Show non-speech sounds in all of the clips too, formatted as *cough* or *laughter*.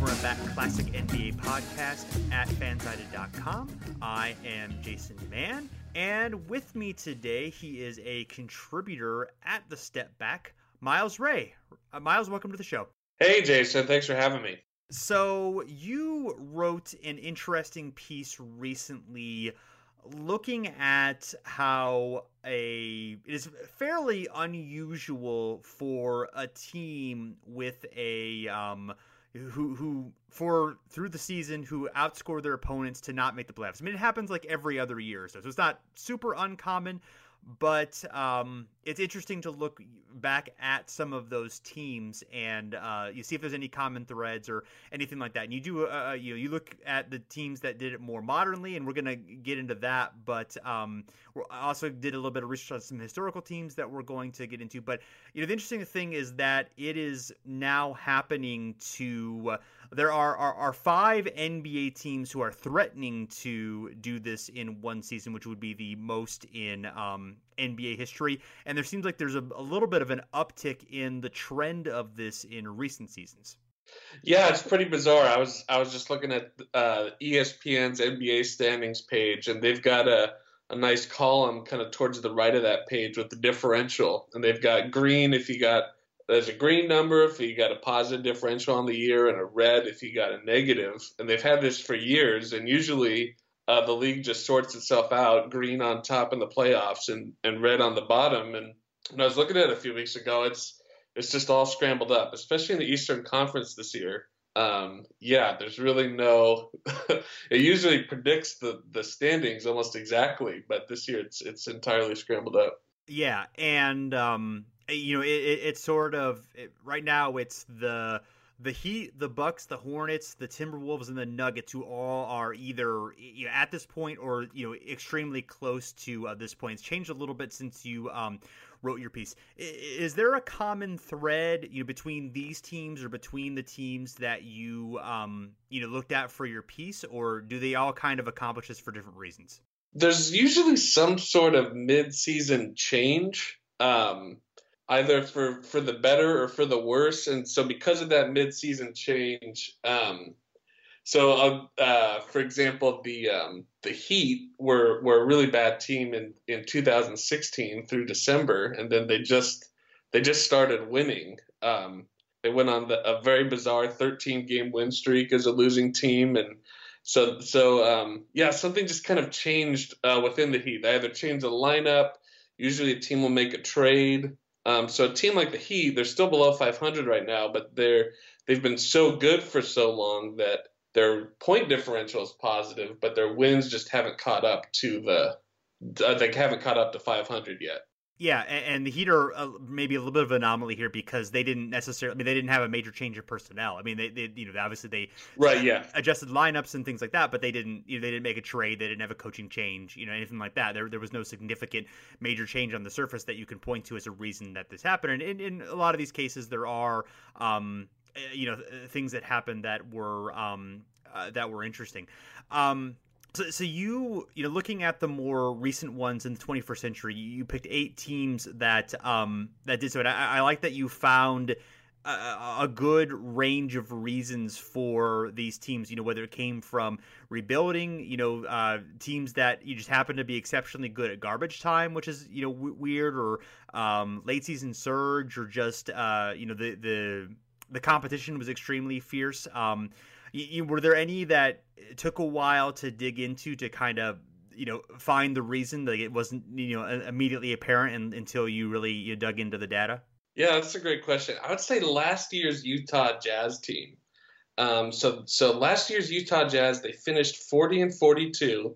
Over and Back Classic NBA podcast at fansided.com. I am Jason Mann, and with me today he is a contributor at the Step Back, Miles Ray. Uh, Miles, welcome to the show. Hey, Jason. Thanks for having me. So, you wrote an interesting piece recently looking at how a it is fairly unusual for a team with a um who who for through the season who outscore their opponents to not make the playoffs. I mean, it happens like every other year, or so it's not super uncommon, but um, it's interesting to look back at some of those teams and uh, you see if there's any common threads or anything like that. And you do, uh, uh you know, you look at the teams that did it more modernly, and we're gonna get into that. But um, we also did a little bit of research on some historical teams that we're going to get into. But you know, the interesting thing is that it is now happening to. Uh, there are, are, are five NBA teams who are threatening to do this in one season, which would be the most in um, NBA history. And there seems like there's a, a little bit of an uptick in the trend of this in recent seasons. Yeah, it's pretty bizarre. I was I was just looking at uh, ESPN's NBA standings page, and they've got a a nice column kind of towards the right of that page with the differential, and they've got green if you got there's a green number if you got a positive differential on the year, and a red if you got a negative. And they've had this for years, and usually uh, the league just sorts itself out: green on top in the playoffs, and and red on the bottom. And when I was looking at it a few weeks ago, it's it's just all scrambled up, especially in the Eastern Conference this year. Um, yeah, there's really no. *laughs* it usually predicts the the standings almost exactly, but this year it's it's entirely scrambled up. Yeah, and um, you know, it, it, it's sort of it, right now it's the the Heat, the Bucks, the Hornets, the Timberwolves, and the Nuggets, who all are either you know, at this point or you know extremely close to uh, this point. It's changed a little bit since you um, wrote your piece. Is there a common thread you know between these teams or between the teams that you um, you know looked at for your piece, or do they all kind of accomplish this for different reasons? There's usually some sort of mid-season change. Um, either for for the better or for the worse. And so because of that midseason change, um, so uh, uh, for example, the um, the Heat were were a really bad team in in 2016 through December, and then they just they just started winning. Um, they went on the, a very bizarre 13 game win streak as a losing team, and so so um, yeah, something just kind of changed uh, within the Heat. They either changed the lineup. Usually, a team will make a trade. Um, so a team like the Heat, they're still below 500 right now, but they're they've been so good for so long that their point differential is positive, but their wins just haven't caught up to the uh, they haven't caught up to 500 yet. Yeah, and, the Heat are uh, maybe a little bit of an anomaly here because they didn't necessarily. I mean, they didn't have a major change of personnel. I mean, they, they you know, obviously they right, yeah, adjusted lineups and things like that, but they didn't. You know, they didn't make a trade. They didn't have a coaching change. You know, anything like that. There, there was no significant major change on the surface that you can point to as a reason that this happened. And in, in a lot of these cases, there are, um, eh, you know, things that happened that were um, uh, that were interesting. Um, so, so you you know looking at the more recent ones in the 21st century, you picked eight teams that um that did so. And I, I like that you found a, a, good range of reasons for these teams. You know, whether it came from rebuilding, you know, uh, teams that you just happen to be exceptionally good at garbage time, which is you know w- weird, or um, late season surge, or just uh, you know the the the competition was extremely fierce. Um, you, you, were there any that took a while to dig into to kind of you know find the reason like it wasn't you know immediately apparent until you really you dug into the data yeah, that's a great question. I would say last year's Utah Jazz team. Um, so so last year's Utah Jazz they finished 40 and 42,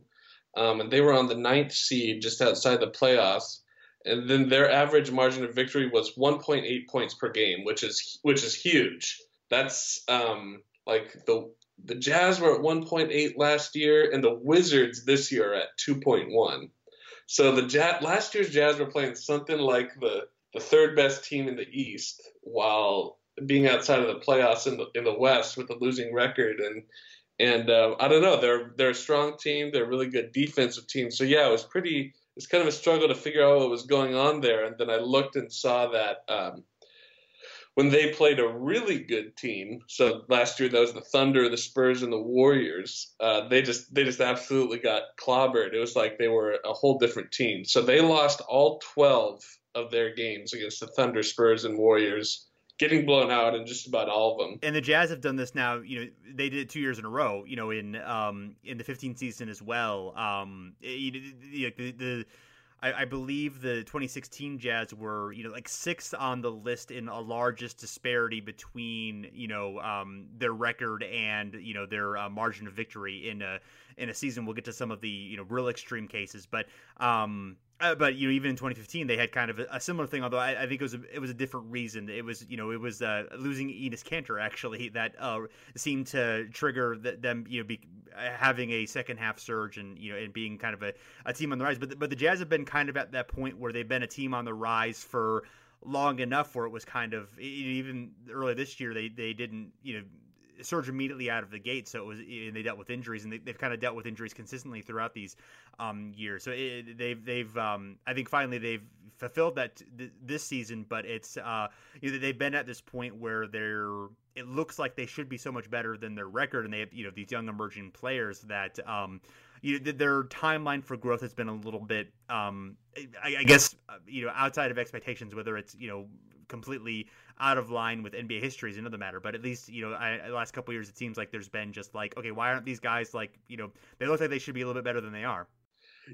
um, and they were on the ninth seed just outside the playoffs. And then their average margin of victory was 1.8 points per game, which is which is huge. That's um, like the the Jazz were at 1.8 last year, and the Wizards this year are at 2.1. So the Jazz, last year's Jazz were playing something like the the third best team in the East while being outside of the playoffs in the in the West with a losing record. And and uh, I don't know they're they're a strong team. They're a really good defensive team. So yeah it was pretty it's kind of a struggle to figure out what was going on there. And then I looked and saw that um, when they played a really good team so last year that was the Thunder the Spurs and the Warriors uh, they just they just absolutely got clobbered it was like they were a whole different team so they lost all 12 of their games against the Thunder, Spurs, and Warriors, getting blown out in just about all of them. And the Jazz have done this now. You know, they did it two years in a row. You know, in um in the 15th season as well. Um, the, the, the I, I, believe the 2016 Jazz were, you know, like sixth on the list in a largest disparity between, you know, um, their record and you know their uh, margin of victory in a in a season. We'll get to some of the you know real extreme cases, but um, uh, but you know, even in 2015, they had kind of a, a similar thing. Although I, I, think it was a, it was a different reason. It was you know it was uh, losing Enes Kanter actually that uh, seemed to trigger the, them you know be, having a second half surge and you know and being kind of a, a team on the rise. But the, but the Jazz have been kind of at that point where they've been a team on the rise for long enough where it was kind of even early this year they they didn't you know surge immediately out of the gate. So it was and they dealt with injuries, and they, have kind of dealt with injuries consistently throughout these um, years. So it, they've they've um, I think finally they've fulfilled that th- this season. But it's uh, you know, they've been at this point where they're it looks like they should be so much better than their record, and they have you know these young emerging players that. Um, you know, their timeline for growth has been a little bit, um, I, I, guess, uh, you know, outside of expectations. Whether it's you know completely out of line with NBA history is another matter. But at least you know, I, the last couple years, it seems like there's been just like, okay, why aren't these guys like, you know, they look like they should be a little bit better than they are.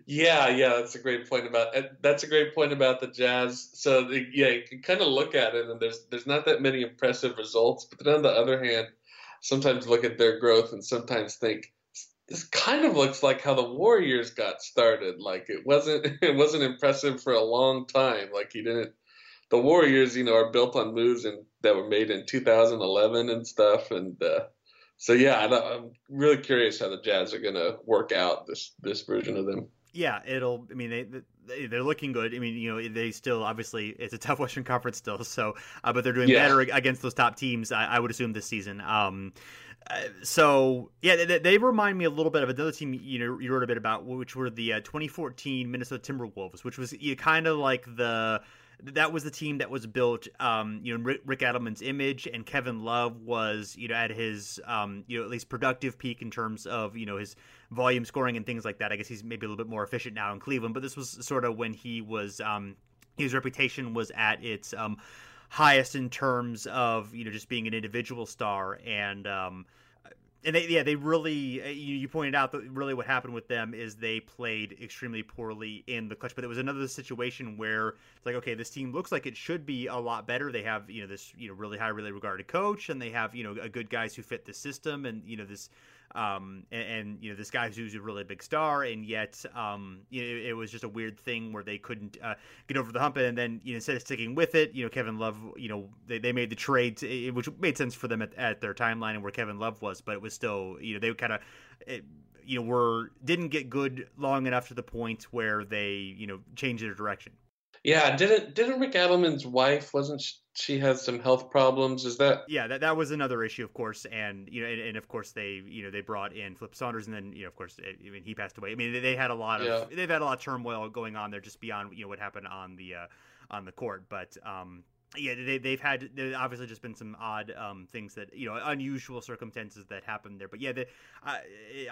Yeah, yeah, that's a great point about that's a great point about the Jazz. So the, yeah, you can kind of look at it, and there's there's not that many impressive results. But then on the other hand, sometimes look at their growth and sometimes think this kind of looks like how the Warriors got started. Like it wasn't *laughs* it wasn't impressive for a long time. Like he didn't the Warriors, you know, are built on moves and that were made in 2011 and stuff. And uh, so, yeah, I'm really curious how the Jazz are going to work out this this version of them. Yeah, it'll. I mean, they they're looking good. I mean, you know, they still obviously it's a tough *laughs* Western Conference still. So, uh, but they're doing yeah. better against those top teams. I, I would assume this season. Um, uh, so yeah, they, they, remind me a little bit of another team you know you wrote a bit about, which were the uh, 2014 Minnesota Timberwolves, which was you know, kind of like the that was the team that was built, um, you know, Rick, Rick Adelman's image, and Kevin Love was, you know, at his, um, you know, at least productive peak in terms of, you know, his volume scoring and things like that. I guess he's maybe a little bit more efficient now in Cleveland, but this was sort of when he was, um, his reputation was at its um, highest in terms of, you know, just being an individual star and. Um, and they yeah they really uh, you, you pointed out that really what happened with them is they played extremely poorly in the clutch but it was another situation where it's like okay this team looks like it should be a lot better. They have you know this you know really high really regarded coach and they have you know a good guys who fit the system and you know this um, and, and, you know this guy who's a really big star, and yet um, you know, it, was just a weird thing where they couldn't uh, get over the hump, and then you know, instead of sticking with it, you know Kevin Love, you know they, they made the trade, which made sense for them at, at their timeline and where Kevin Love was, but it was still you know they kind of you know were didn't get good long enough to the point where they you know changed their direction. Yeah, didn't didn't Rick Adelman's wife wasn't she, she has some health problems? Is that? Yeah, that that was another issue, of course, and you know, and, and of course they you know they brought in Flip Saunders, and then you know of course I mean he passed away. I mean they, they had a lot of yeah. they've had a lot of turmoil going on there just beyond you know what happened on the uh, on the court, but um yeah, they they've had there obviously just been some odd um, things that you know unusual circumstances that happened there. But yeah, the, I,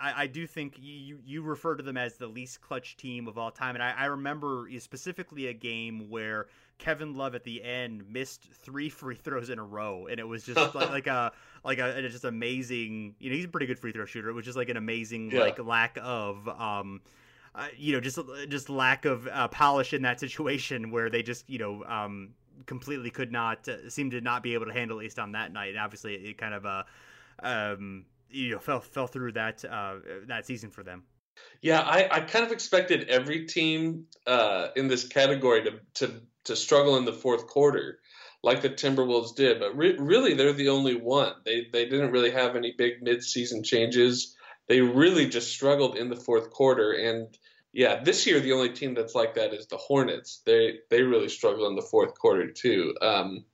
I do think you you refer to them as the least clutch team of all time, and I, I remember specifically a game where Kevin Love at the end missed three *laughs* free throws in a row, and it was just like, *laughs* like a like a just amazing. You know, he's a pretty good free throw shooter. It was just like an amazing yeah. like lack of. Um, uh, you know, just just lack of uh, polish in that situation where they just you know um, completely could not uh, seem to not be able to handle at least on that night. And obviously, it kind of uh, um, you know fell fell through that uh, that season for them. Yeah, I, I kind of expected every team uh, in this category to, to to struggle in the fourth quarter, like the Timberwolves did. But re- really, they're the only one. They they didn't really have any big midseason changes. They really just struggled in the fourth quarter, and yeah, this year the only team that's like that is the Hornets. They they really struggle in the fourth quarter too. Um,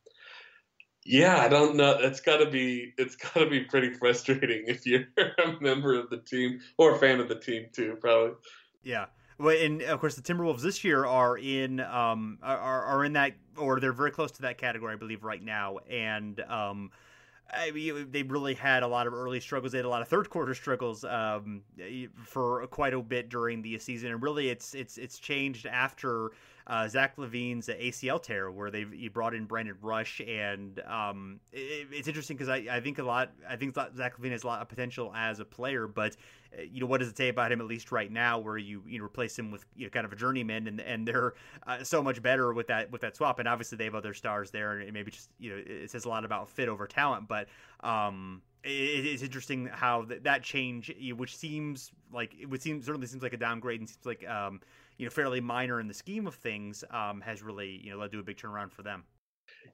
yeah, I don't know. It's got to be it's got to be pretty frustrating *laughs* if you're a member of the team or a fan of the team too, probably. Yeah. Well, and of course, the Timberwolves this year are in um are are in that or they're very close to that category, I believe, right now, and um I mean, they really had a lot of early struggles. They had a lot of third quarter struggles um, for quite a bit during the season, and really, it's it's it's changed after uh, Zach LaVine's ACL tear, where they brought in Brandon Rush, and um, it, it's interesting because I, I think a lot. I think Zach Levine has a lot of potential as a player, but uh, you know what does it say about him at least right now, where you you know replace him with you know kind of a journeyman, and and they're uh, so much better with that with that swap, and obviously they have other stars there, and maybe just you know it says a lot about fit over talent, but. Um, it is interesting how that change, which seems like it would seem certainly seems like a downgrade and seems like um, you know fairly minor in the scheme of things, um, has really you know led to a big turnaround for them.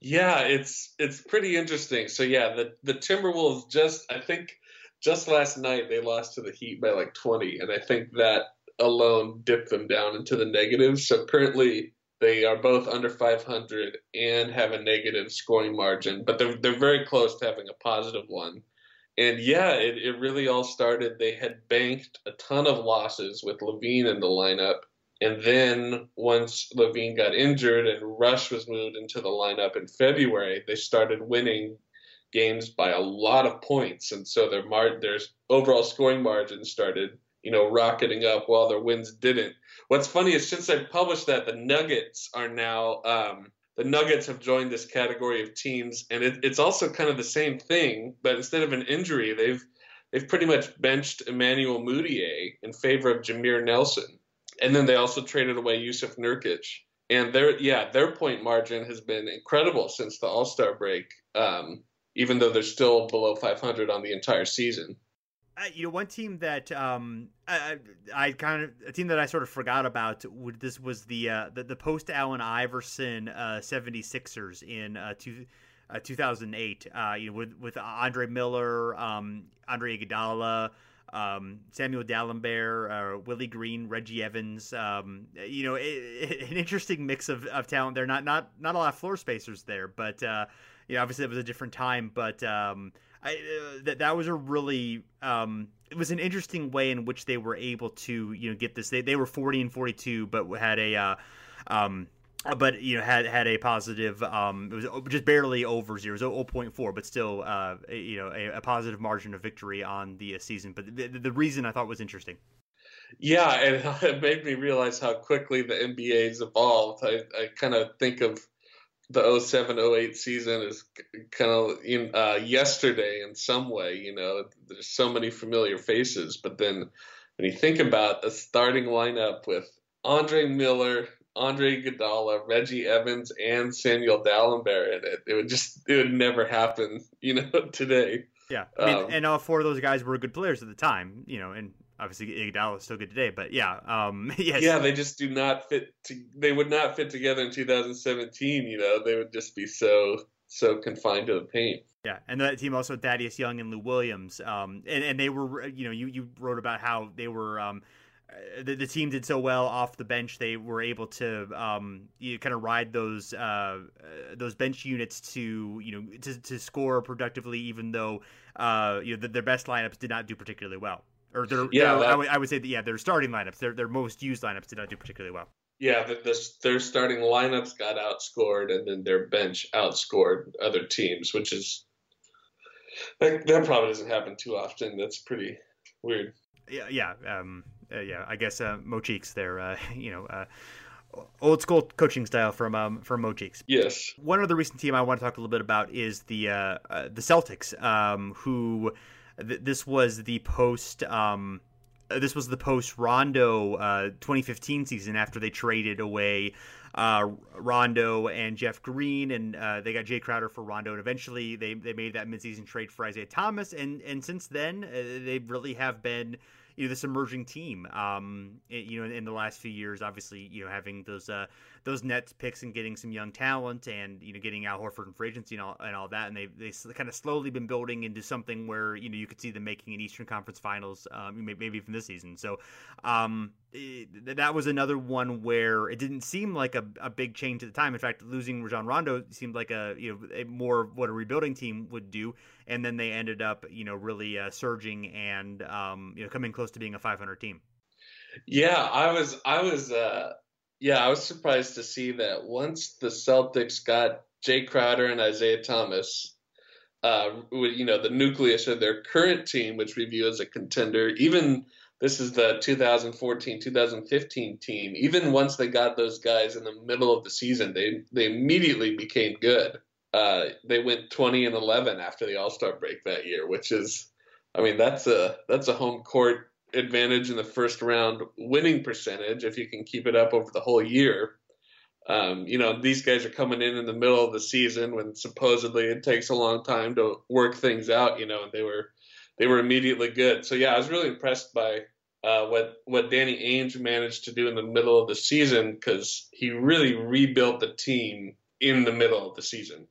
Yeah, it's it's pretty interesting. So yeah, the the Timberwolves just I think just last night they lost to the Heat by like 20, and I think that alone dipped them down into the negatives. So currently they are both under 500 and have a negative scoring margin, but they're they're very close to having a positive one. And yeah, it, it really all started. They had banked a ton of losses with LaVine in the lineup, and then once LaVine got injured and Rush was moved into the lineup in February, they started winning games by a lot of points, and so their mar- their overall scoring margin started, you know, rocketing up while their wins didn't. What's funny is since I published that, the Nuggets are now um, the Nuggets have joined this category of teams, and it, it's also kind of the same thing, but instead of an injury, they've they've pretty much benched Emmanuel Mudiay in favor of Jameer Nelson and then they also traded away Jusuf Nurkic. And their yeah, their point margin has been incredible since the All Star break. Um, even though they're still below 500 on the entire season. Uh, you know, one team that um, I, I, kind of a team that I sort of forgot about. This was the uh, the, the post Allen Iverson uh, 76ers in uh, two, uh, 2008. Uh, you know, with with Andre Miller, um, Andre Iguodala, um, Samuel Dalembert, uh, Willie Green, Reggie Evans. Um, you know, it, it, an interesting mix of, of talent there. Not not not a lot of floor spacers there, but uh, you know, obviously it was a different time. But um, I, uh, that that was a really um, it was an interesting way in which they were able to you know get this. They they were forty and forty two, but had a uh, um, but you know had had a positive um, it was just barely over zero, was 0.4 but still uh, you know a, a, positive margin of victory on the uh, season. But the, the reason i thought was interesting. Yeah and *laughs* it made me realize how quickly the nba's evolved. I, I kind of think of the 07-08 season is kind of in, uh, yesterday in some way you know? There's so many familiar faces but then when you think about a starting lineup with andre miller Andre Iguodala, Reggie Evans, and Samuel Dalembert in it. It would just it would never happen, you know, *laughs* today. Yeah, I mean, um, and all four of those guys were good players at the time, you know, and obviously Iguodala is still good today. But yeah, um, *laughs* yes. yeah, they just do not fit. To, they would not fit together in 2017. You know, they would just be so so confined to the paint. Yeah, and that team also Thaddeus Young and Lou Williams, um, and and they were, you know, you you wrote about how they were. Um, the, the, team did so well off the bench they were able to um, you know, kind of ride those uh, uh, those bench units to you know to, to score productively even though uh, you know the, their best lineups did not do particularly well or their, yeah their, I, would, I would say that yeah their starting lineups their their most used lineups did not do particularly well yeah, the, the, their starting lineups got outscored, and then their bench outscored other teams, which is that, that probably doesn't happen too often. That's pretty weird. Yeah, yeah, um, uh, yeah. I guess uh, Mo Cheeks there. Uh, *laughs* you know, uh, old school coaching style from um, from Mo Cheeks. Yes. One other recent team I want to talk a little bit about is the uh, uh, the Celtics, um, who th- this was the post. Um, this was the post Rondo uh, 2015 season after they traded away uh, Rondo and Jeff Green, and uh, they got Jae Crowder for Rondo, and eventually they, they made that midseason trade for Isaiah Thomas, and and since then uh, they really have been you know this emerging team. Um, you know in, in, the last few years, obviously you know having those uh, those Nets picks and getting some young talent and you know getting Al Horford and free agency and all, and all that, and they they kind of slowly been building into something where you know you could see them making an Eastern Conference Finals, um, maybe from this season. So um, it, that was another one where it didn't seem like a, a big change at the time. In fact, losing Rajon Rondo seemed like a you know a more what a rebuilding team would do, and then they ended up you know really uh, surging and um, you know coming close to being a 500 team. Yeah, I was I was uh, yeah, I was surprised to see that once the Celtics got Jae Crowder and Isaiah Thomas, uh, you know, the nucleus of their current team, which we view as a contender, even this is the 2014 2015 team, even once they got those guys in the middle of the season, they, they immediately became good. Uh, they went 20 and 11 after the All Star break that year, which is, I mean, that's a that's a home court advantage in the first round winning percentage if you can keep it up over the whole year. Um, you know, these guys are coming in in the middle of the season when supposedly it takes a long time to work things out. You know, and they were they were immediately good. So yeah, I was really impressed by uh, what what Danny Ainge managed to do in the middle of the season because he really rebuilt the team in the middle of the season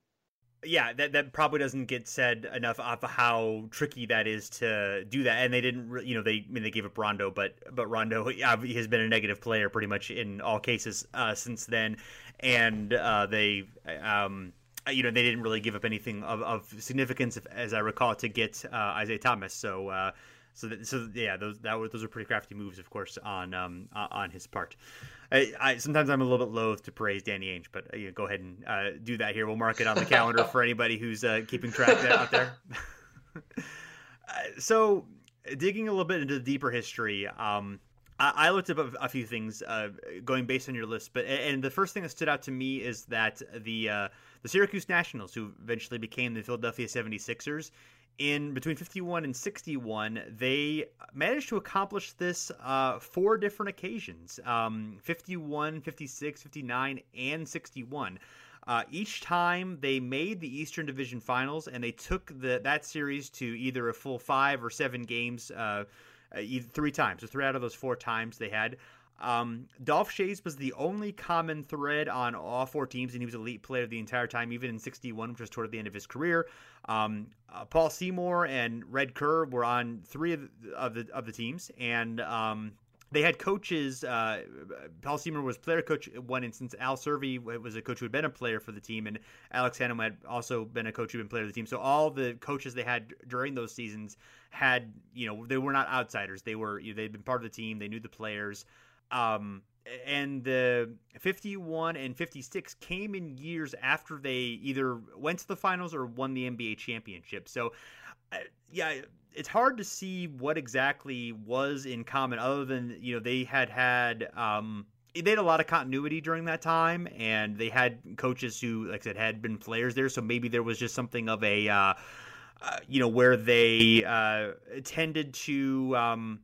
yeah, that that probably doesn't get said enough of how tricky that is to do that. And they didn't, you know, they I mean they gave up Rondo, but but Rondo has been a negative player pretty much in all cases uh, since then, and uh, they. Um, you know, they didn't really give up anything of, of significance, as I recall, to get uh, Isaiah Thomas. So, uh, so, that, so yeah, those that were those are pretty crafty moves, of course, on um, on his part. I, I, sometimes I'm a little bit loath to praise Danny Ainge, but uh, you know, go ahead and uh, do that here. We'll mark it on the calendar for anybody who's uh, keeping track out there. *laughs* Uh, so, digging a little bit into the deeper history, um, I, looked up a, a few things uh, going based on your list, but and the first thing that stood out to me is that the uh, the Syracuse Nationals, who eventually became the Philadelphia 76ers, in between 51 and 61, they managed to accomplish this uh, four different occasions um, 51, 56, 59, and 61. Uh, each time they made the Eastern Division Finals, and they took the that series to either a full five or seven games, uh, uh three times. So three out of those four times they had. Um, Dolph Schayes was the only common thread on all four teams, and he was elite player the entire time, even in '61, which was toward the end of his career. Um, uh, Paul Seymour and Red Kerr were on three of the of the, of the teams, and um, they had coaches. Uh, Paul Seymour was player coach one instance. Al Cervi was a coach who had been a player for the team, and Alex Hannum had also been a coach who had been player of the team. So all the coaches they had during those seasons had, you know, they were not outsiders. They were you know, they'd been part of the team. They knew the players. Um, and the 51 and 56 came in years after they either went to the finals or won the NBA championship. So, uh, yeah, it's hard to see what exactly was in common other than, you know, they had had. Um, they had a lot of continuity during that time, and they had coaches who, like I said, had been players there. So maybe there was just something of a, uh, uh, you know, where they uh, tended to. Um,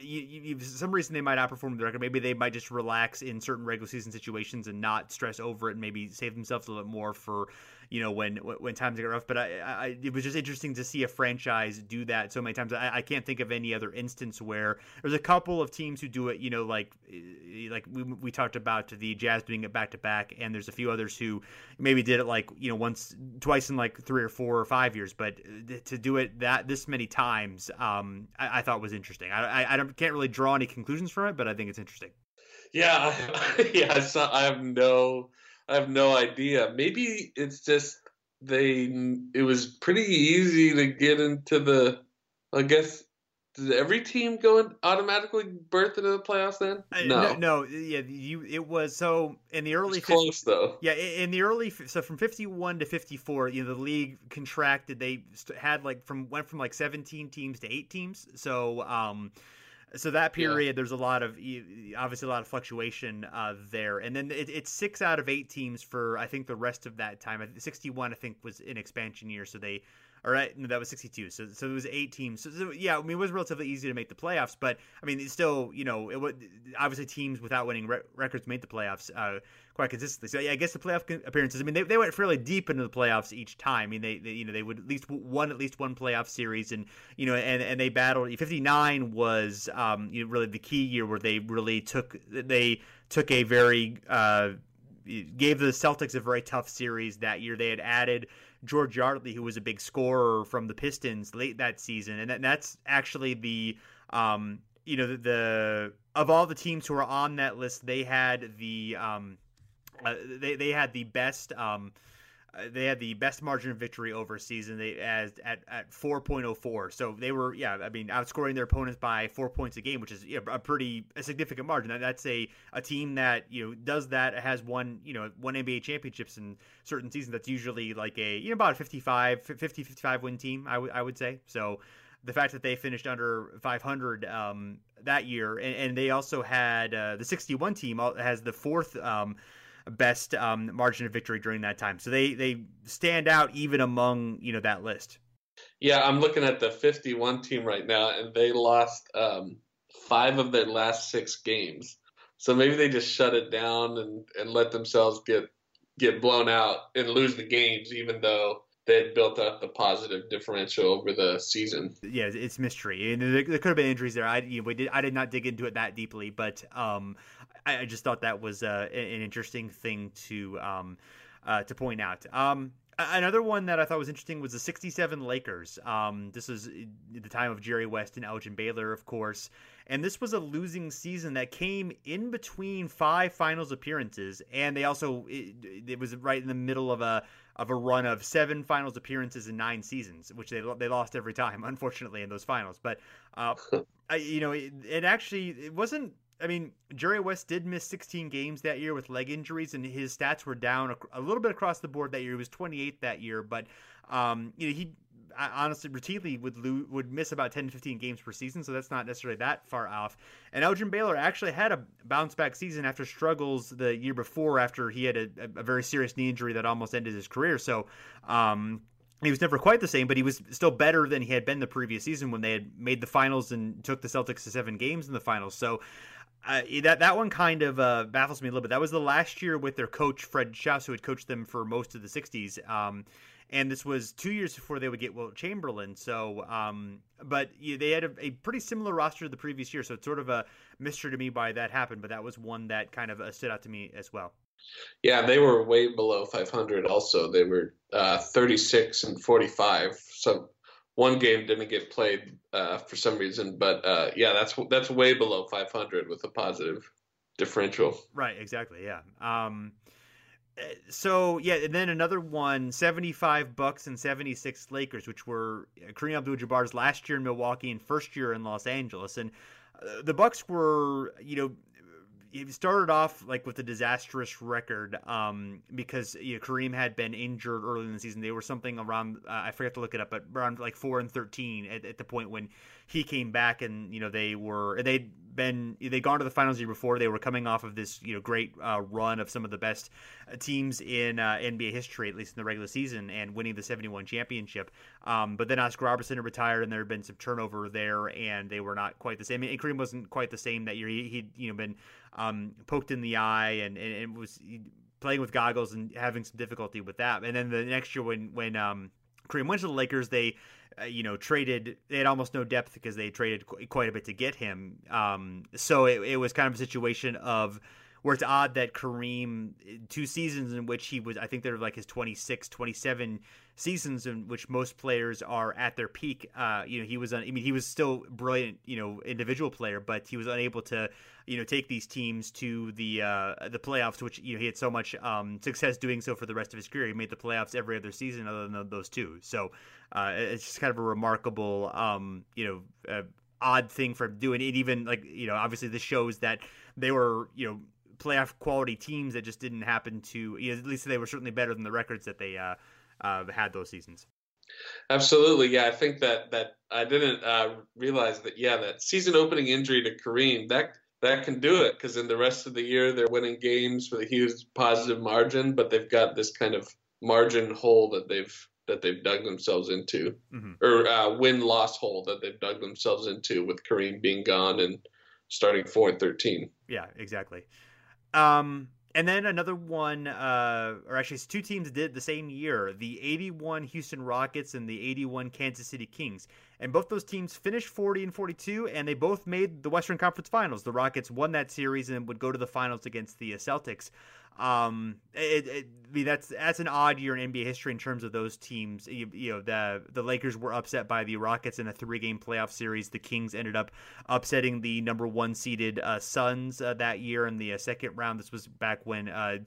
you, you, some reason they might outperform the record. Maybe they might just relax in certain regular season situations and not stress over it, and maybe save themselves a little bit more for you know when when times get rough. But I, I, it was just interesting to see a franchise do that so many times. I, I can't think of any other instance where there's a couple of teams who do it. You know, like eh, like we we talked about the Jazz doing it back to back, and there's a few others who maybe did it like you know once twice in like three or four or five years. But eh, to do it that this many times, um, I, I thought was interesting. I, I I can't really draw any conclusions from it, but I think it's interesting. Yeah, *laughs* yeah. So I have no I have no idea. Maybe it's just they. It was pretty easy to get into the. I guess did every team go and automatically berth into the playoffs then? Uh, no. no, no, yeah, you it was so in the early close 50, though. Yeah, in the early so from 51 to 54, you know, the league contracted. They had like from went from like 17 teams to 8 teams. So um so that period, yeah. there's a lot of obviously a lot of fluctuation uh, there, and then it, it's six out of eight teams for I think the rest of that time. 61, I think, was an expansion year, so they all right, no, that was 62. So, so it was eight teams. So, so, yeah, I mean, it was relatively easy to make the playoffs, but I mean, it's still, you know, it obviously teams without winning re- records made the playoffs uh, quite consistently. So, yeah, I guess the playoff appearances. I mean, they, they went fairly deep into the playoffs each time. I mean, they, they you know they would at least won at least one playoff series, and you know, and and they battled. 59 was um, you know, really the key year where they really took they took a very uh, gave the Celtics a very tough series that year. They had added George Yardley, who was a big scorer from the Pistons late that season, and that, that's actually the um, you know the, the, of all the teams who are on that list, they had the um, uh, they they had the best um, uh, they had the best margin of victory over season they as at at 4.04 so they were yeah i mean outscoring their opponents by four points a game which is you know, a pretty a significant margin. That's a a team that you know does that has won you know one nba championships in certain seasons. That's usually like a you know about a 55 50 55 win team I would say. So the fact that they finished under 500 um, that year and, and, they also had uh, the 61 team has the fourth um, best um, margin of victory during that time. So they they stand out even among you know that list. Yeah, I'm looking at the 51 team right now, and they lost um, five of their last six games. So maybe they just shut it down and, and let themselves get get blown out and lose the games, even though they had built up the positive differential over the season. Yeah, it's mystery, and there, there could have been injuries there. I you know, we did I did not dig into it that deeply, but um, I, I just thought that was uh, an interesting thing to um, uh, to point out. Um, another one that I thought was interesting was the 67 Lakers. Um, this was the time of Jerry West and Elgin Baylor, of course. And this was a losing season that came in between five finals appearances. And they also, it, it was right in the middle of a of a run of seven finals appearances in nine seasons, which they they lost every time, *laughs* unfortunately, in those finals. But uh, *laughs* I, you know, it, it, actually it wasn't I mean, Jerry West did miss 16 games that year with leg injuries, and his stats were down a, little bit across the board that year. He was 28 that year, but um, you know, he honestly routinely would lo- would miss about 10 to 15 games per season, so that's not necessarily that far off. And Elgin Baylor actually had a bounce back season after struggles the year before, after he had a, a very serious knee injury that almost ended his career. So. Um, he was never quite the same, but he was still better than he had been the previous season when they had made the finals and took the Celtics to seven games in the finals. So that that one kind of uh, baffles me a little bit. That was the last year with their coach Fred Schaus, who had coached them for most of the '60s, um, and this was two years before they would get Wilt Chamberlain. So, um, but yeah, they had a, a, pretty similar roster the previous year, so it's sort of a mystery to me why that happened. But that was one that kind of uh, stood out to me as well. Yeah, they were way below 500. Also, they were uh, 36 and 45. So one game didn't get played uh, for some reason, but uh, yeah, that's that's way below 500 with a positive differential. Right. Exactly. Yeah. Um, so yeah, and then another one, 75 Bucks and 76 Lakers, which were Kareem Abdul-Jabbar's last year in Milwaukee and first year in Los Angeles, and uh, the Bucks were, you know, he started off like with a disastrous record um, because you know, Kareem had been injured early in the season. They were something around uh, I forget to look it up, but around like four and thirteen at, at, the point when he came back, and you know they were they'd been they'd gone to the finals year before. They were coming off of this you know great uh, run of some of the best uh, teams in uh, NBA history, at least in the regular season, and winning the seventy one championship. Um, but then Oscar Robertson had retired, and there had been some turnover there, and they were not quite the same. And Kareem wasn't quite the same that year. He, he'd you know been um, poked in the eye and, and, and was playing with goggles and having some difficulty with that. And then the next year when when um, Kareem went to the Lakers, they uh, you know traded they had almost no depth because they traded qu- quite a bit to get him. Um, so it, it was kind of a situation of where it's odd that Kareem two seasons in which he was I think they're like his 26 27 seasons in which most players are at their peak uh, you know he was I mean he was still brilliant you know individual player but he was unable to you know take these teams to the uh, the playoffs, which you know he had so much um, success doing so for the rest of his career. He made the playoffs every other season other than those two. So uh, it's just kind of a remarkable um, you know uh, odd thing for doing it. Even like you know, obviously this shows that they were you know playoff quality teams that just didn't happen to. You know, at least they were certainly better than the records that they uh, uh, had those seasons. Absolutely, yeah. I think that that I didn't uh, realize that. Yeah, that season opening injury to Kareem that that can do it because in the rest of the year they're winning games with a huge positive margin, but they've got this kind of margin hole that they've that they've dug themselves into, mm-hmm. or uh, win loss hole that they've dug themselves into with Kareem being gone and starting four and thirteen. Yeah, exactly. Um, and then another one, uh, or actually, two teams did the same year: the '81 Houston Rockets and the '81 Kansas City Kings. And both those teams finished 40 and 42, and they both made the Western Conference Finals. The Rockets won that series and would go to the finals against the Celtics. Um, it, it, I mean, that's that's an odd year in NBA history in terms of those teams. You, you, know, the the Lakers were upset by the Rockets in a three game playoff series. The Kings ended up upsetting the number one seeded uh, Suns uh, that year in the uh, second round. This was back when uh,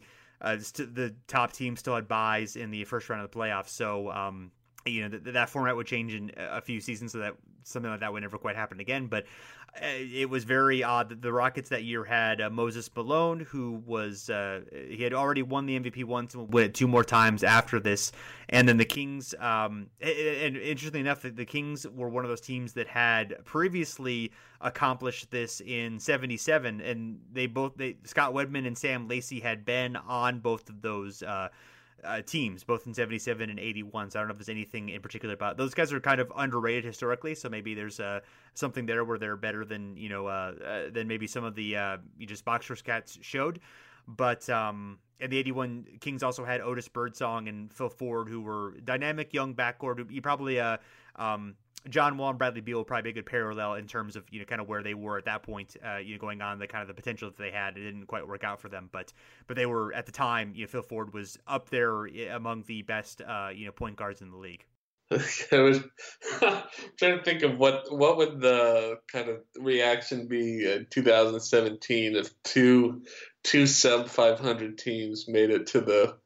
uh, the top team still had buys in the first round of the playoffs. So. Um, you know th- that format would change in a few seasons, so that something like that would never quite happen again. But it was very odd that the Rockets that year had uh, Moses Malone, who was uh, he had already won the MVP once and it two more times after this, and then the Kings. Um, and, interestingly enough, the Kings were one of those teams that had previously accomplished this in '77, and they both they Scott Wedman and Sam Lacey had been on both of those. Uh, uh, teams, both in 77 and 81. So I don't know if there's anything in particular about those guys are kind of underrated historically. So maybe there's uh, something there where they're better than, you know, uh, uh than maybe some of the uh, you just boxers cats showed. But um, and the 81 Kings also had Otis Birdsong and Phil Ford, who were dynamic young backcourt. You probably, uh, um, John Wall and Bradley Beal would probably be a good parallel in terms of you know kind of where they were at that point. Uh, you know, going on the kind of the potential that they had, it didn't quite work out for them, but but they were at the time. You know, Phil Ford was up there eh, among the best uh, you know point guards in the league. *laughs* I was *laughs* trying to think of what what would the kind of reaction be in 2017 if two two sub 500 teams made it to the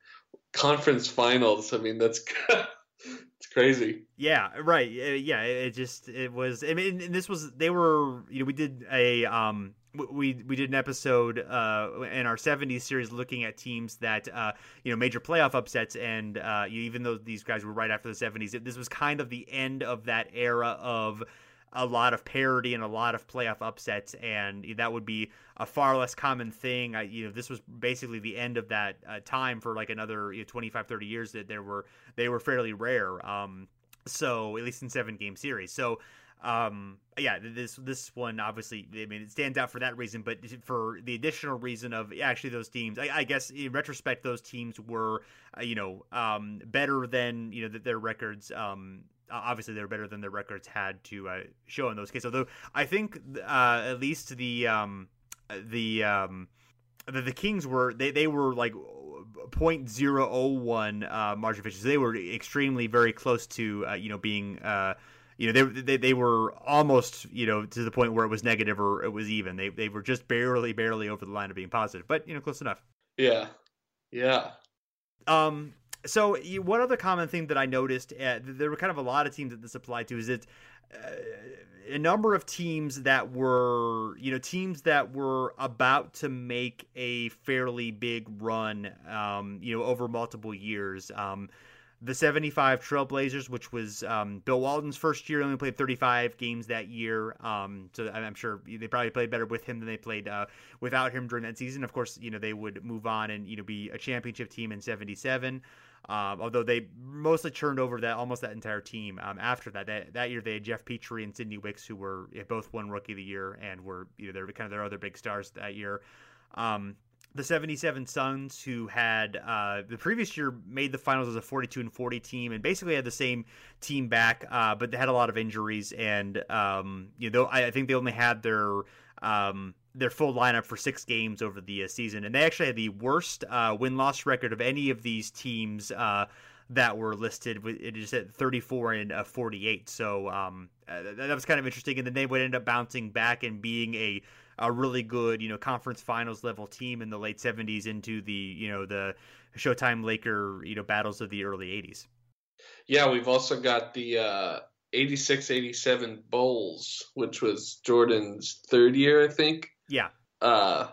conference finals. I mean, that's *laughs* crazy. Yeah, right. Yeah, it just it was. I mean, this was they were. You know, we did a um we we did an episode uh, in our 70s series looking at teams that uh, you know major playoff upsets and uh, even though these guys were right after the 70s this was kind of the end of that era of a lot of parity and a lot of playoff upsets and that would be a far less common thing. I, you know this was basically the end of that uh, time for like another you know, 25 30 years that there were they were fairly rare um, so at least in seven game series. So um, yeah, this this one obviously, I mean, it stands out for that reason, but for the additional reason of actually those teams, I, I guess in retrospect, those teams were, uh, you know, um, better than you know their records. Um, obviously, they're better than their records had to uh, show in those cases. Although I think uh, at least the um, the um, the, the Kings were they they were like 0.001 uh, margin of efficiency. They were extremely very close to uh, you know being uh, you know they, they they were almost you know to the point where it was negative or it was even. They they were just barely barely over the line of being positive, but you know close enough. Yeah, yeah. Um. So one other common thing that I noticed, uh, there were kind of a lot of teams that this applied to, is that uh, a number of teams that were, you know, teams that were about to make a fairly big run, um, you know, over multiple years. Um, the 75 Trailblazers, which was um, Bill Walton's first year, only played 35 games that year. Um, so I'm sure they probably played better with him than they played uh, without him during that season. Of course, you know they would move on and you know be a championship team in 77. Um, although they mostly turned over that almost that entire team um, after that. that. That year they had Geoff Petrie and Sidney Wicks, who were both won Rookie of the Year and were you know they're kind of their other big stars that year. Um, the 77 Suns, who had uh, the previous year made the finals as a 42 and 40 team, and basically had the same team back, uh, but they had a lot of injuries, and um, you know I, think they only had their um, their full lineup for six games over the uh, season, and they actually had the worst uh, win loss record of any of these teams uh, that were listed. It is at 34 and uh, 48, so um, that was kind of interesting, and then they would end up bouncing back and being a a really good, you know, conference finals level team in the late 70s into the, you know, the Showtime Laker, you know, battles of the early 80s. Yeah, we've also got the uh 86 87 Bulls, which was Jordan's third year, I think. Yeah. Uh,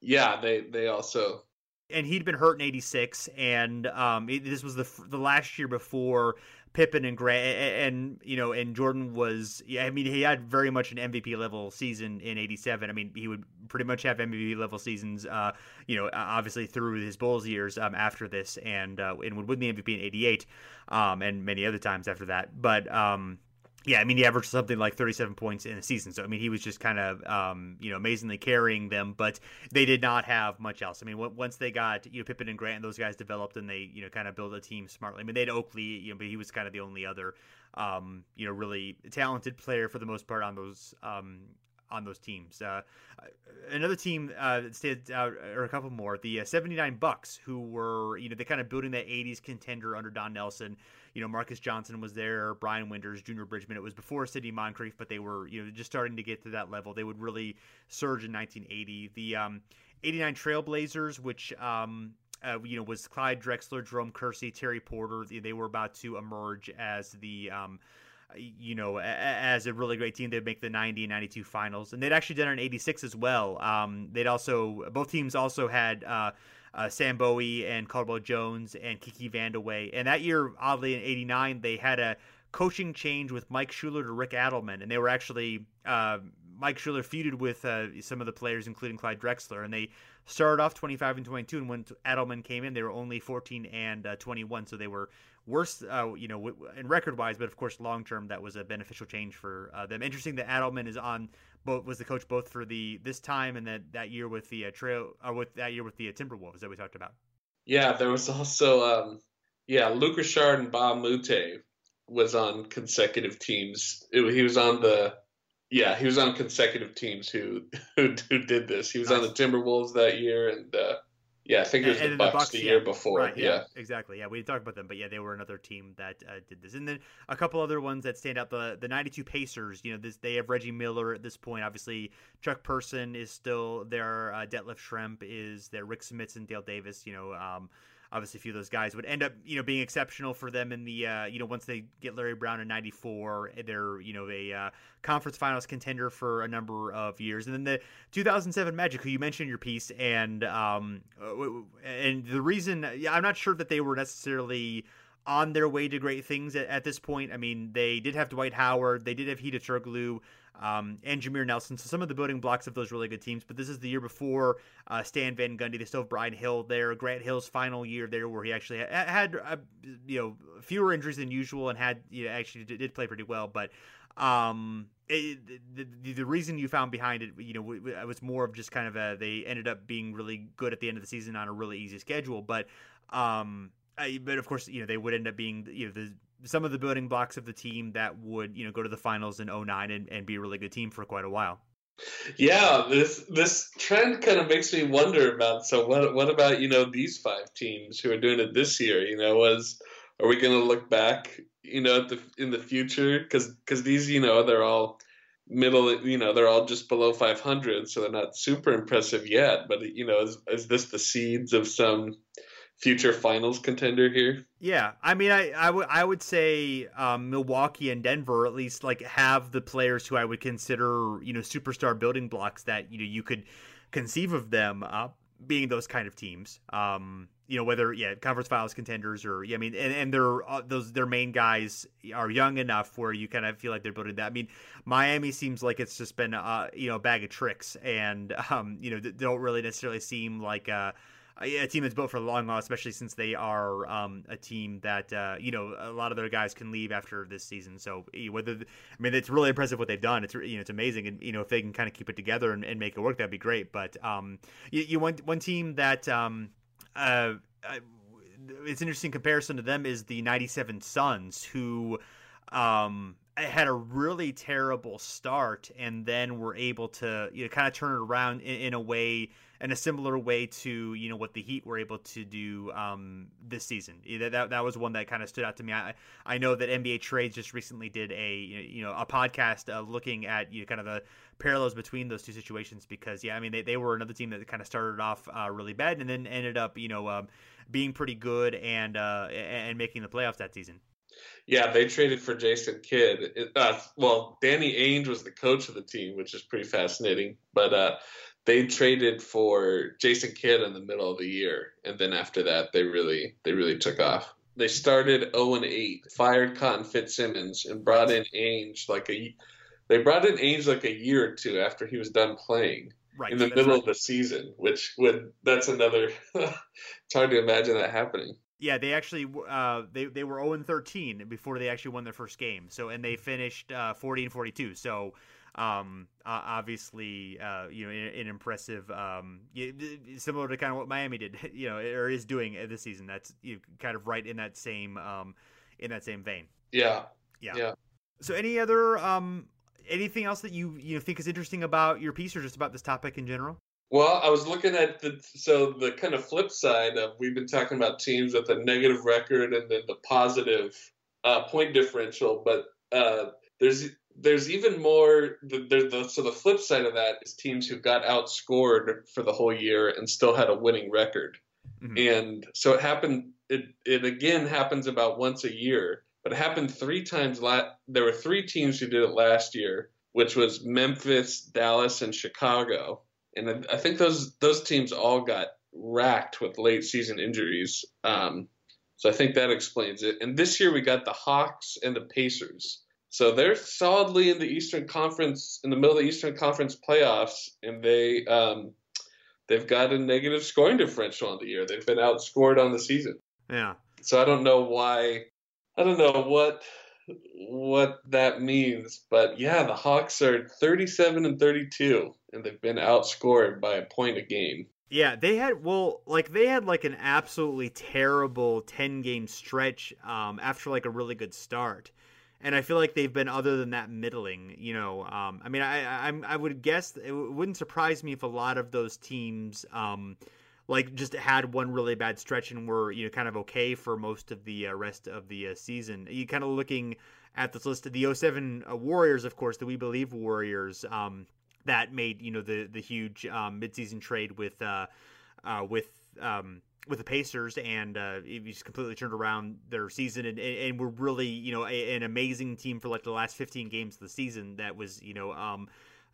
yeah, they, they also. And he'd been hurt in 86, and um, it, this was the the last year before Pippen and Grant, and, you know, and Jordan was. Yeah, I mean, he had very much an MVP level season in '87. I mean, he would pretty much have MVP level seasons. Uh, you know, obviously through his Bulls years um, after this, and uh, and would win the MVP in '88, um, and many other times after that. But um, yeah, I mean, he averaged something like 37 points in a season. So, I mean, he was just kind of, um, you know, amazingly carrying them, but they did not have much else. I mean, once they got, you know, Pippen and Grant and those guys developed and they, you know, kind of built a team smartly. I mean, they had Oakley, you know, but he was kind of the only other, um, you know, really talented player for the most part on those, um, on those teams. Uh, another team uh, that stayed out, or a couple more, the uh, 79 Bucks, who were, you know, they kind of building that 80s contender under Don Nelson you know, Marques Johnson was there, Brian Winters, Junior Bridgeman. It was before Sidney Moncrief, but they were, you know, just starting to get to that level. They would really surge in 1980. The um, 89 Trailblazers, which, um, uh, you know, was Clyde Drexler, Jerome Kersey, Terry Porter. They were about to emerge as the, um, you know, as a really great team. They'd make the 90 and 92 finals. And they'd actually done it in 86 as well. Um, they'd also, both teams also had, uh, uh, Sam Bowie and Caldwell Jones and Kiki Vandeweghe. And that year, oddly, in '89, they had a coaching change with Mike Schuler to Rick Adelman, and they were actually uh, Mike Schuler feuded with uh, some of the players, including Clyde Drexler, and they started off 25 and 22. And when Adelman came in, they were only 14 and uh, 21, so they were worse, uh, you know, in record wise. But of course, long term, that was a beneficial change for uh, them. Interesting that Adelman is on both was the coach both for the this time and that that year with the uh, trail or with that year with the uh, Timberwolves that we talked about. Yeah, there was also um, yeah, Luc Richard Mbah a Moute was on consecutive teams. It, he was on the yeah, he was on consecutive teams who *laughs* who, who did this. He was nice. on the Timberwolves that year and uh, yeah, I think it was and, the, Bucks the, Bucks the year before. Right, yeah, yeah, exactly. Yeah, we talked about them, but yeah, they were another team that uh, did this. And then a couple other ones that stand out: the the '92 Pacers. You know, this they have Reggie Miller at this point. Obviously, Chuck Person is still there. Uh, Detlef Schrempf is there. Rick Smits and Dale Davis. You know. Um, obviously a few of those guys would end up you know being exceptional for them in the uh, you know once they get Larry Brown in '94 they're you know a uh, conference finals contender for a number of years and then the 2007 Magic who you mentioned in your piece and um and the reason yeah, I'm not sure that they were necessarily on their way to great things at, at, this point. I mean, they did have Dwight Howard, they did have Hedo Turkoglu, um, and Jameer Nelson. So some of the building blocks of those really good teams. But this is the year before uh, Stan Van Gundy. They still have Brian Hill there. Grant Hill's final year there, where he actually had, had uh, you know fewer injuries than usual and had you know, actually did, play pretty well. But um, it, the, the, the reason you found behind it, you know, it was more of just kind of a they ended up being really good at the end of the season on a really easy schedule, but um, I, but of course, you know, they would end up being you know the some of the building blocks of the team that would you know go to the finals in 09 and, and be a really good team for quite a while. Yeah, this this trend kind of makes me wonder about. So what what about you know these five teams who are doing it this year? You know, was are we going to look back you know at the in the future because because these you know they're all middle you know they're all just below 500 so they're not super impressive yet but you know is, is this the seeds of some future finals contender here. Yeah, I mean, I I would I would say um, Milwaukee and Denver at least like have the players who I would consider you know superstar building blocks that you know you could conceive of them uh, being those kind of teams. Um, you know whether yeah conference finals contenders or yeah I mean and, and they're uh, those their main guys are young enough where you kind of feel like they're building that. I mean Miami seems like it's just been uh you know a bag of tricks and *laughs* um you know don't really necessarily seem like uh a team that's built for the long haul, especially since they are um, a team that uh, you know a lot of their guys can leave after this season. So whether I mean it's really impressive what they've done. It's you know it's amazing, and you know if they can kind of keep it together and, and make it work, that'd be great. But um, you, you want one team that um, uh, it's interesting comparison to them is the '97 Suns, who um, had a really terrible start and then were able to you know kind of turn it around in, in, a way in a similar way to you know what the Heat were able to do um, this season. That, that was one that kind of stood out to me. I I know that NBA Trades just recently did a you know a podcast uh, looking at you know, kind of the parallels between those two situations because yeah I mean they, they were another team that kind of started off uh, really bad and then ended up you know um, being pretty good and uh, and making the playoffs that season. Yeah, they traded for Jason Kidd. It, uh, well, Danny Ainge was the coach of the team, which is pretty fascinating. But uh, they traded for Jason Kidd in the middle of the year, and then after that, they really they really took off. They started 0 and 8, fired Cotton Fitzsimmons, and brought in Ainge like a. They brought in Ainge like a year or two after he was done playing. Right, in the middle right. of the season, which would that's another. *laughs* it's hard to imagine that happening. Yeah, they actually uh, they they were 0 13 before they actually won their first game. So and they finished uh, 40 and 42. So um, uh, obviously uh, you know an, an impressive um, similar to kind of what Miami did, *laughs* you know, or is doing this season. That's you know, kind of right in that same um, in that same vein. Yeah, Yeah. Yeah. So any other um anything else that you you know think is interesting about your piece or just about this topic in general? Well, I was looking at the so the kind of flip side of we've been talking about teams with a negative record and then the positive uh, point differential, but uh, there's there's even more. The, the, the, so the flip side of that is teams who got outscored for the whole year and still had a winning record, Mhm. and so it happened. It it again happens about once a year, but it happened three times. La- there were three teams who did it last year, which was Memphis, Dallas, and Chicago and I think those those teams all got racked with late season injuries. Um, so I think that explains it. And this year we got the Hawks and the Pacers. So they're solidly in the Eastern Conference, in the middle of the Eastern Conference playoffs, and they um, they've got a negative scoring differential on the year. They've been outscored on the season. Yeah. So I don't know why. I don't know what what that means, but yeah, the Hawks are 37 and 32, and they've been outscored by a point a game. Yeah, they had well, like they had like an absolutely terrible ten game stretch um, after like a really good start, and I feel like they've been other than that middling. You know, um, I mean, I, I I would guess it wouldn't surprise me if a lot of those teams. Um, like just had one really bad stretch and were you know kind of okay for most of the uh, rest of the uh, season. You kind of looking at this list of the 07 uh, Warriors, of course, the We Believe Warriors. Um, that made you know the the huge um, midseason trade with uh, uh, with um, with the Pacers, and uh, just completely turned around their season, and, and, were really you know a, an amazing team for like the last 15 games of the season. That was you know um,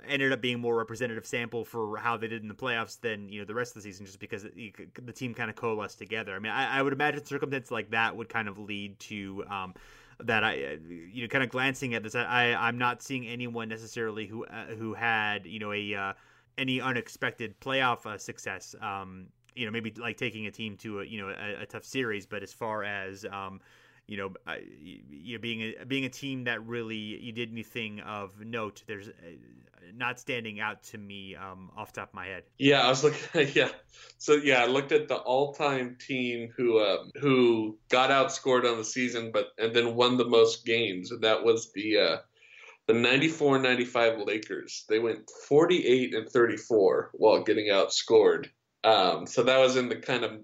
ended up being more representative sample for how they did in the playoffs than you know the rest of the season, just because it, the team kind of coalesced together. I mean, I, I would imagine circumstances like that would kind of lead to. Um, that I, you know, kind of glancing at this, I, I'm not seeing anyone necessarily who uh, who had you know a uh, any unexpected playoff uh, success. Um, you know, maybe like taking a team to a you know a, a tough series, but as far as um, you know, you know, being a being a team that really you did anything of note, there's uh, not standing out to me um, off top of my head. Yeah, I was looking. *laughs* Yeah, so yeah, I looked at the all-time team who um, who got outscored on the season, but and then won the most games, and that was the uh, the 94-95 Lakers. They went 48 and 34 while getting outscored. Um, so that was in the kind of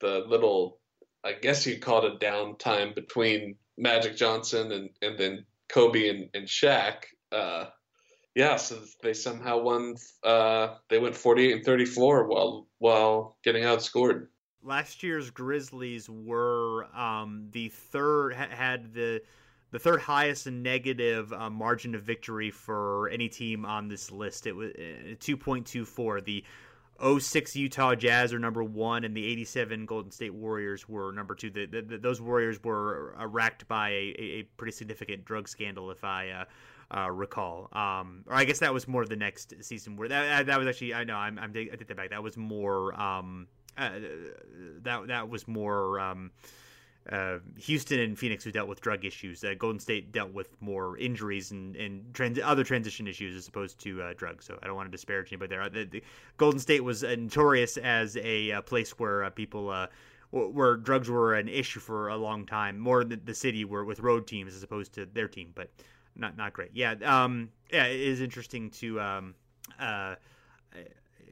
the little, I guess you'd call it a downtime between Magic Johnson and and then Kobe and, and Shaq. Uh, yeah, so they somehow won. Uh, they went 48 and 34 while while getting outscored. Last year's Grizzlies were um, the third had the the third highest negative uh, margin of victory for any team on this list. It was uh, 2.24. The 06 Utah Jazz are number one, and the 87 Golden State Warriors were number two. The, the, the, those Warriors were uh, racked by a, a, pretty significant drug scandal, if I uh, uh, recall. Um, or I guess that was more the next season where that that was actually I know I'm, I'm I take that back. That was more um, uh, that that was more. Um, uh, Houston and Phoenix who dealt with drug issues. Uh, Golden State dealt with more injuries and, and trans- other transition issues as opposed to uh, drugs. So I don't want to disparage anybody there. The, the Golden State was notorious as a, a place where uh, people uh, where drugs were an issue for a long time, more than the city were with road teams as opposed to their team. But not not great. Yeah, um, yeah, it is interesting to um, uh,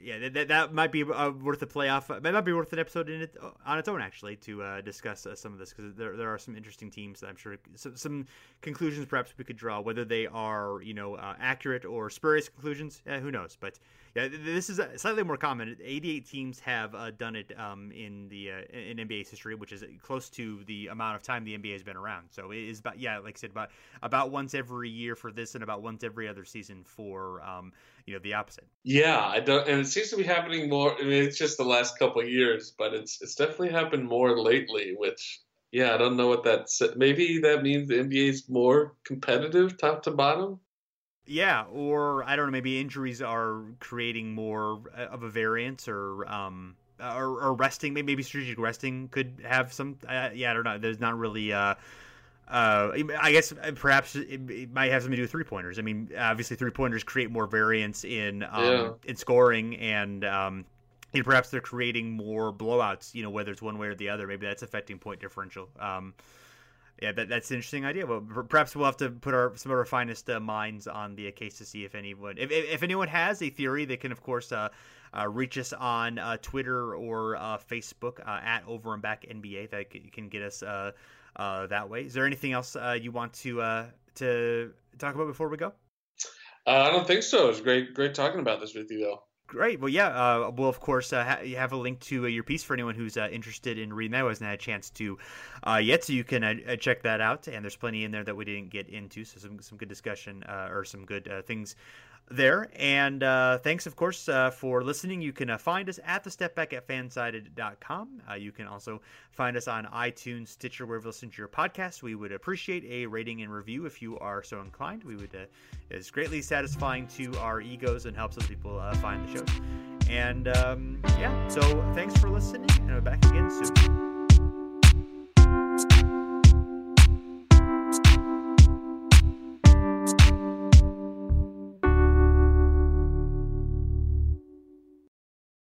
yeah, that, that might be uh, worth a playoff. That might be worth an episode in it on its own, actually, to uh, discuss uh, some of this because there, there are some interesting teams. I'm sure some, some, conclusions perhaps we could draw, whether they are you know uh, accurate or spurious conclusions. Eh, who knows? But yeah, this is slightly more common. 88 teams have uh, done it um, in the uh, in NBA's history, which is close to the amount of time the NBA has been around. So it is about yeah, like I said, about about once every year for this, and about once every other season for um, you know the opposite. Yeah, I don't, and it seems to be happening more. I mean, it's just the last couple years, but it's it's definitely happened more lately. Which, yeah, I don't know what that. Maybe that means the NBA is more competitive, top to bottom. Yeah, or I don't know. Maybe injuries are creating more of a variance, or um, or, or resting. Maybe, maybe strategic resting could have some. Uh, yeah, I don't know. There's not really. Uh, uh, I guess uh, perhaps it, might have something to do with three pointers. I mean, obviously, three pointers create more variance in um, yeah. in scoring, and um, and perhaps they're creating more blowouts. You know, whether it's one way or the other. Maybe that's affecting point differential. Um, yeah, that, that's an interesting idea. But perhaps we'll have to put our some of our finest uh, minds on the case to see if anyone, if, if anyone has a theory, they can of course uh, uh, reach us on uh, Twitter or uh, Facebook uh, at Over and Back NBA. That can get us uh, that way. Is there anything else uh, you want to uh, to talk about before we go? Uh, I don't think so. It was great, great talking about this with you, though. Great. Well, yeah. Uh, we'll of course uh, ha- have a link to uh, your piece for anyone who's uh, interested in reading that. Who hasn't had a chance to uh, yet, so you can uh, check that out. And there's plenty in there that we didn't get into, so some some good discussion or some good things there. And uh, thanks, of course, uh, for listening. You can uh, find us at the Step Back at fansided.com. Uh, you can also find us on iTunes, Stitcher, wherever you listen to your podcast. We would appreciate a rating and review if you are so inclined. We would, uh, it's greatly satisfying to our egos and helps other people uh, find the shows. And um, yeah, so thanks for listening, and we're back again soon.